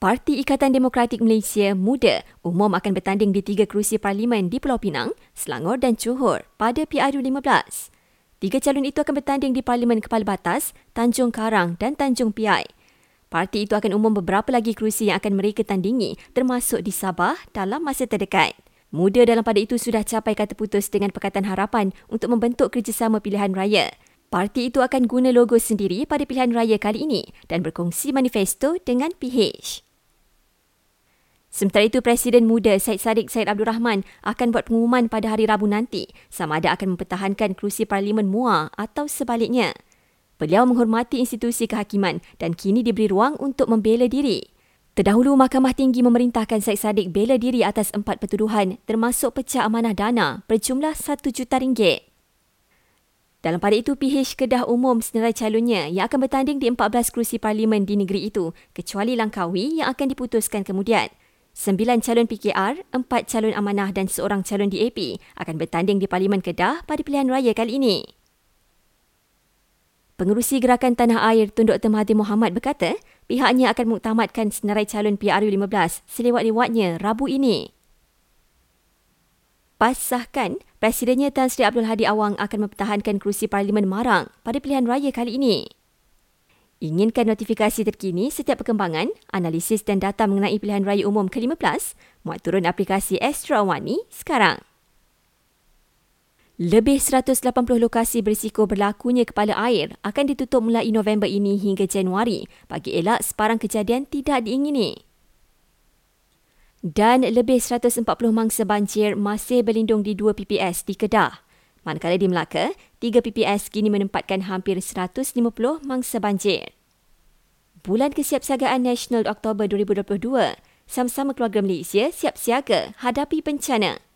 Parti Ikatan Demokratik Malaysia Muda umum akan bertanding di tiga kerusi parlimen di Pulau Pinang, Selangor dan Johor pada PRU15. Tiga calon itu akan bertanding di Parlimen Kepala Batas, Tanjung Karang dan Tanjung Piai. Parti itu akan umum beberapa lagi kerusi yang akan mereka tandingi termasuk di Sabah dalam masa terdekat. Muda dalam pada itu sudah capai kata putus dengan Pakatan Harapan untuk membentuk kerjasama pilihan raya. Parti itu akan guna logo sendiri pada pilihan raya kali ini dan berkongsi manifesto dengan PH. Sementara itu, Presiden Muda Syed Saddiq Syed Abdul Rahman akan buat pengumuman pada hari Rabu nanti sama ada akan mempertahankan kerusi Parlimen MUA atau sebaliknya. Beliau menghormati institusi kehakiman dan kini diberi ruang untuk membela diri. Terdahulu, Mahkamah Tinggi memerintahkan Syed Saddiq bela diri atas empat pertuduhan termasuk pecah amanah dana berjumlah satu juta ringgit. Dalam pada itu, PH Kedah umum senarai calonnya yang akan bertanding di 14 kerusi parlimen di negeri itu kecuali Langkawi yang akan diputuskan kemudian. Sembilan calon PKR, empat calon amanah dan seorang calon DAP akan bertanding di Parlimen Kedah pada pilihan raya kali ini. Pengurusi Gerakan Tanah Air Tun Dr. Mahathir Mohamad berkata pihaknya akan mengutamatkan senarai calon PRU15 selewat-lewatnya Rabu ini. PAS sahkan, Presidennya Tan Sri Abdul Hadi Awang akan mempertahankan kerusi Parlimen Marang pada pilihan raya kali ini. Inginkan notifikasi terkini setiap perkembangan, analisis dan data mengenai pilihan raya umum ke-15, muat turun aplikasi Astro Awani sekarang. Lebih 180 lokasi berisiko berlakunya kepala air akan ditutup mulai November ini hingga Januari bagi elak sebarang kejadian tidak diingini. Dan lebih 140 mangsa banjir masih berlindung di dua PPS di Kedah. Manakala di Melaka, tiga PPS kini menempatkan hampir 150 mangsa banjir. Bulan Kesiapsiagaan Nasional Oktober 2022, sama-sama keluarga Malaysia siap siaga hadapi bencana.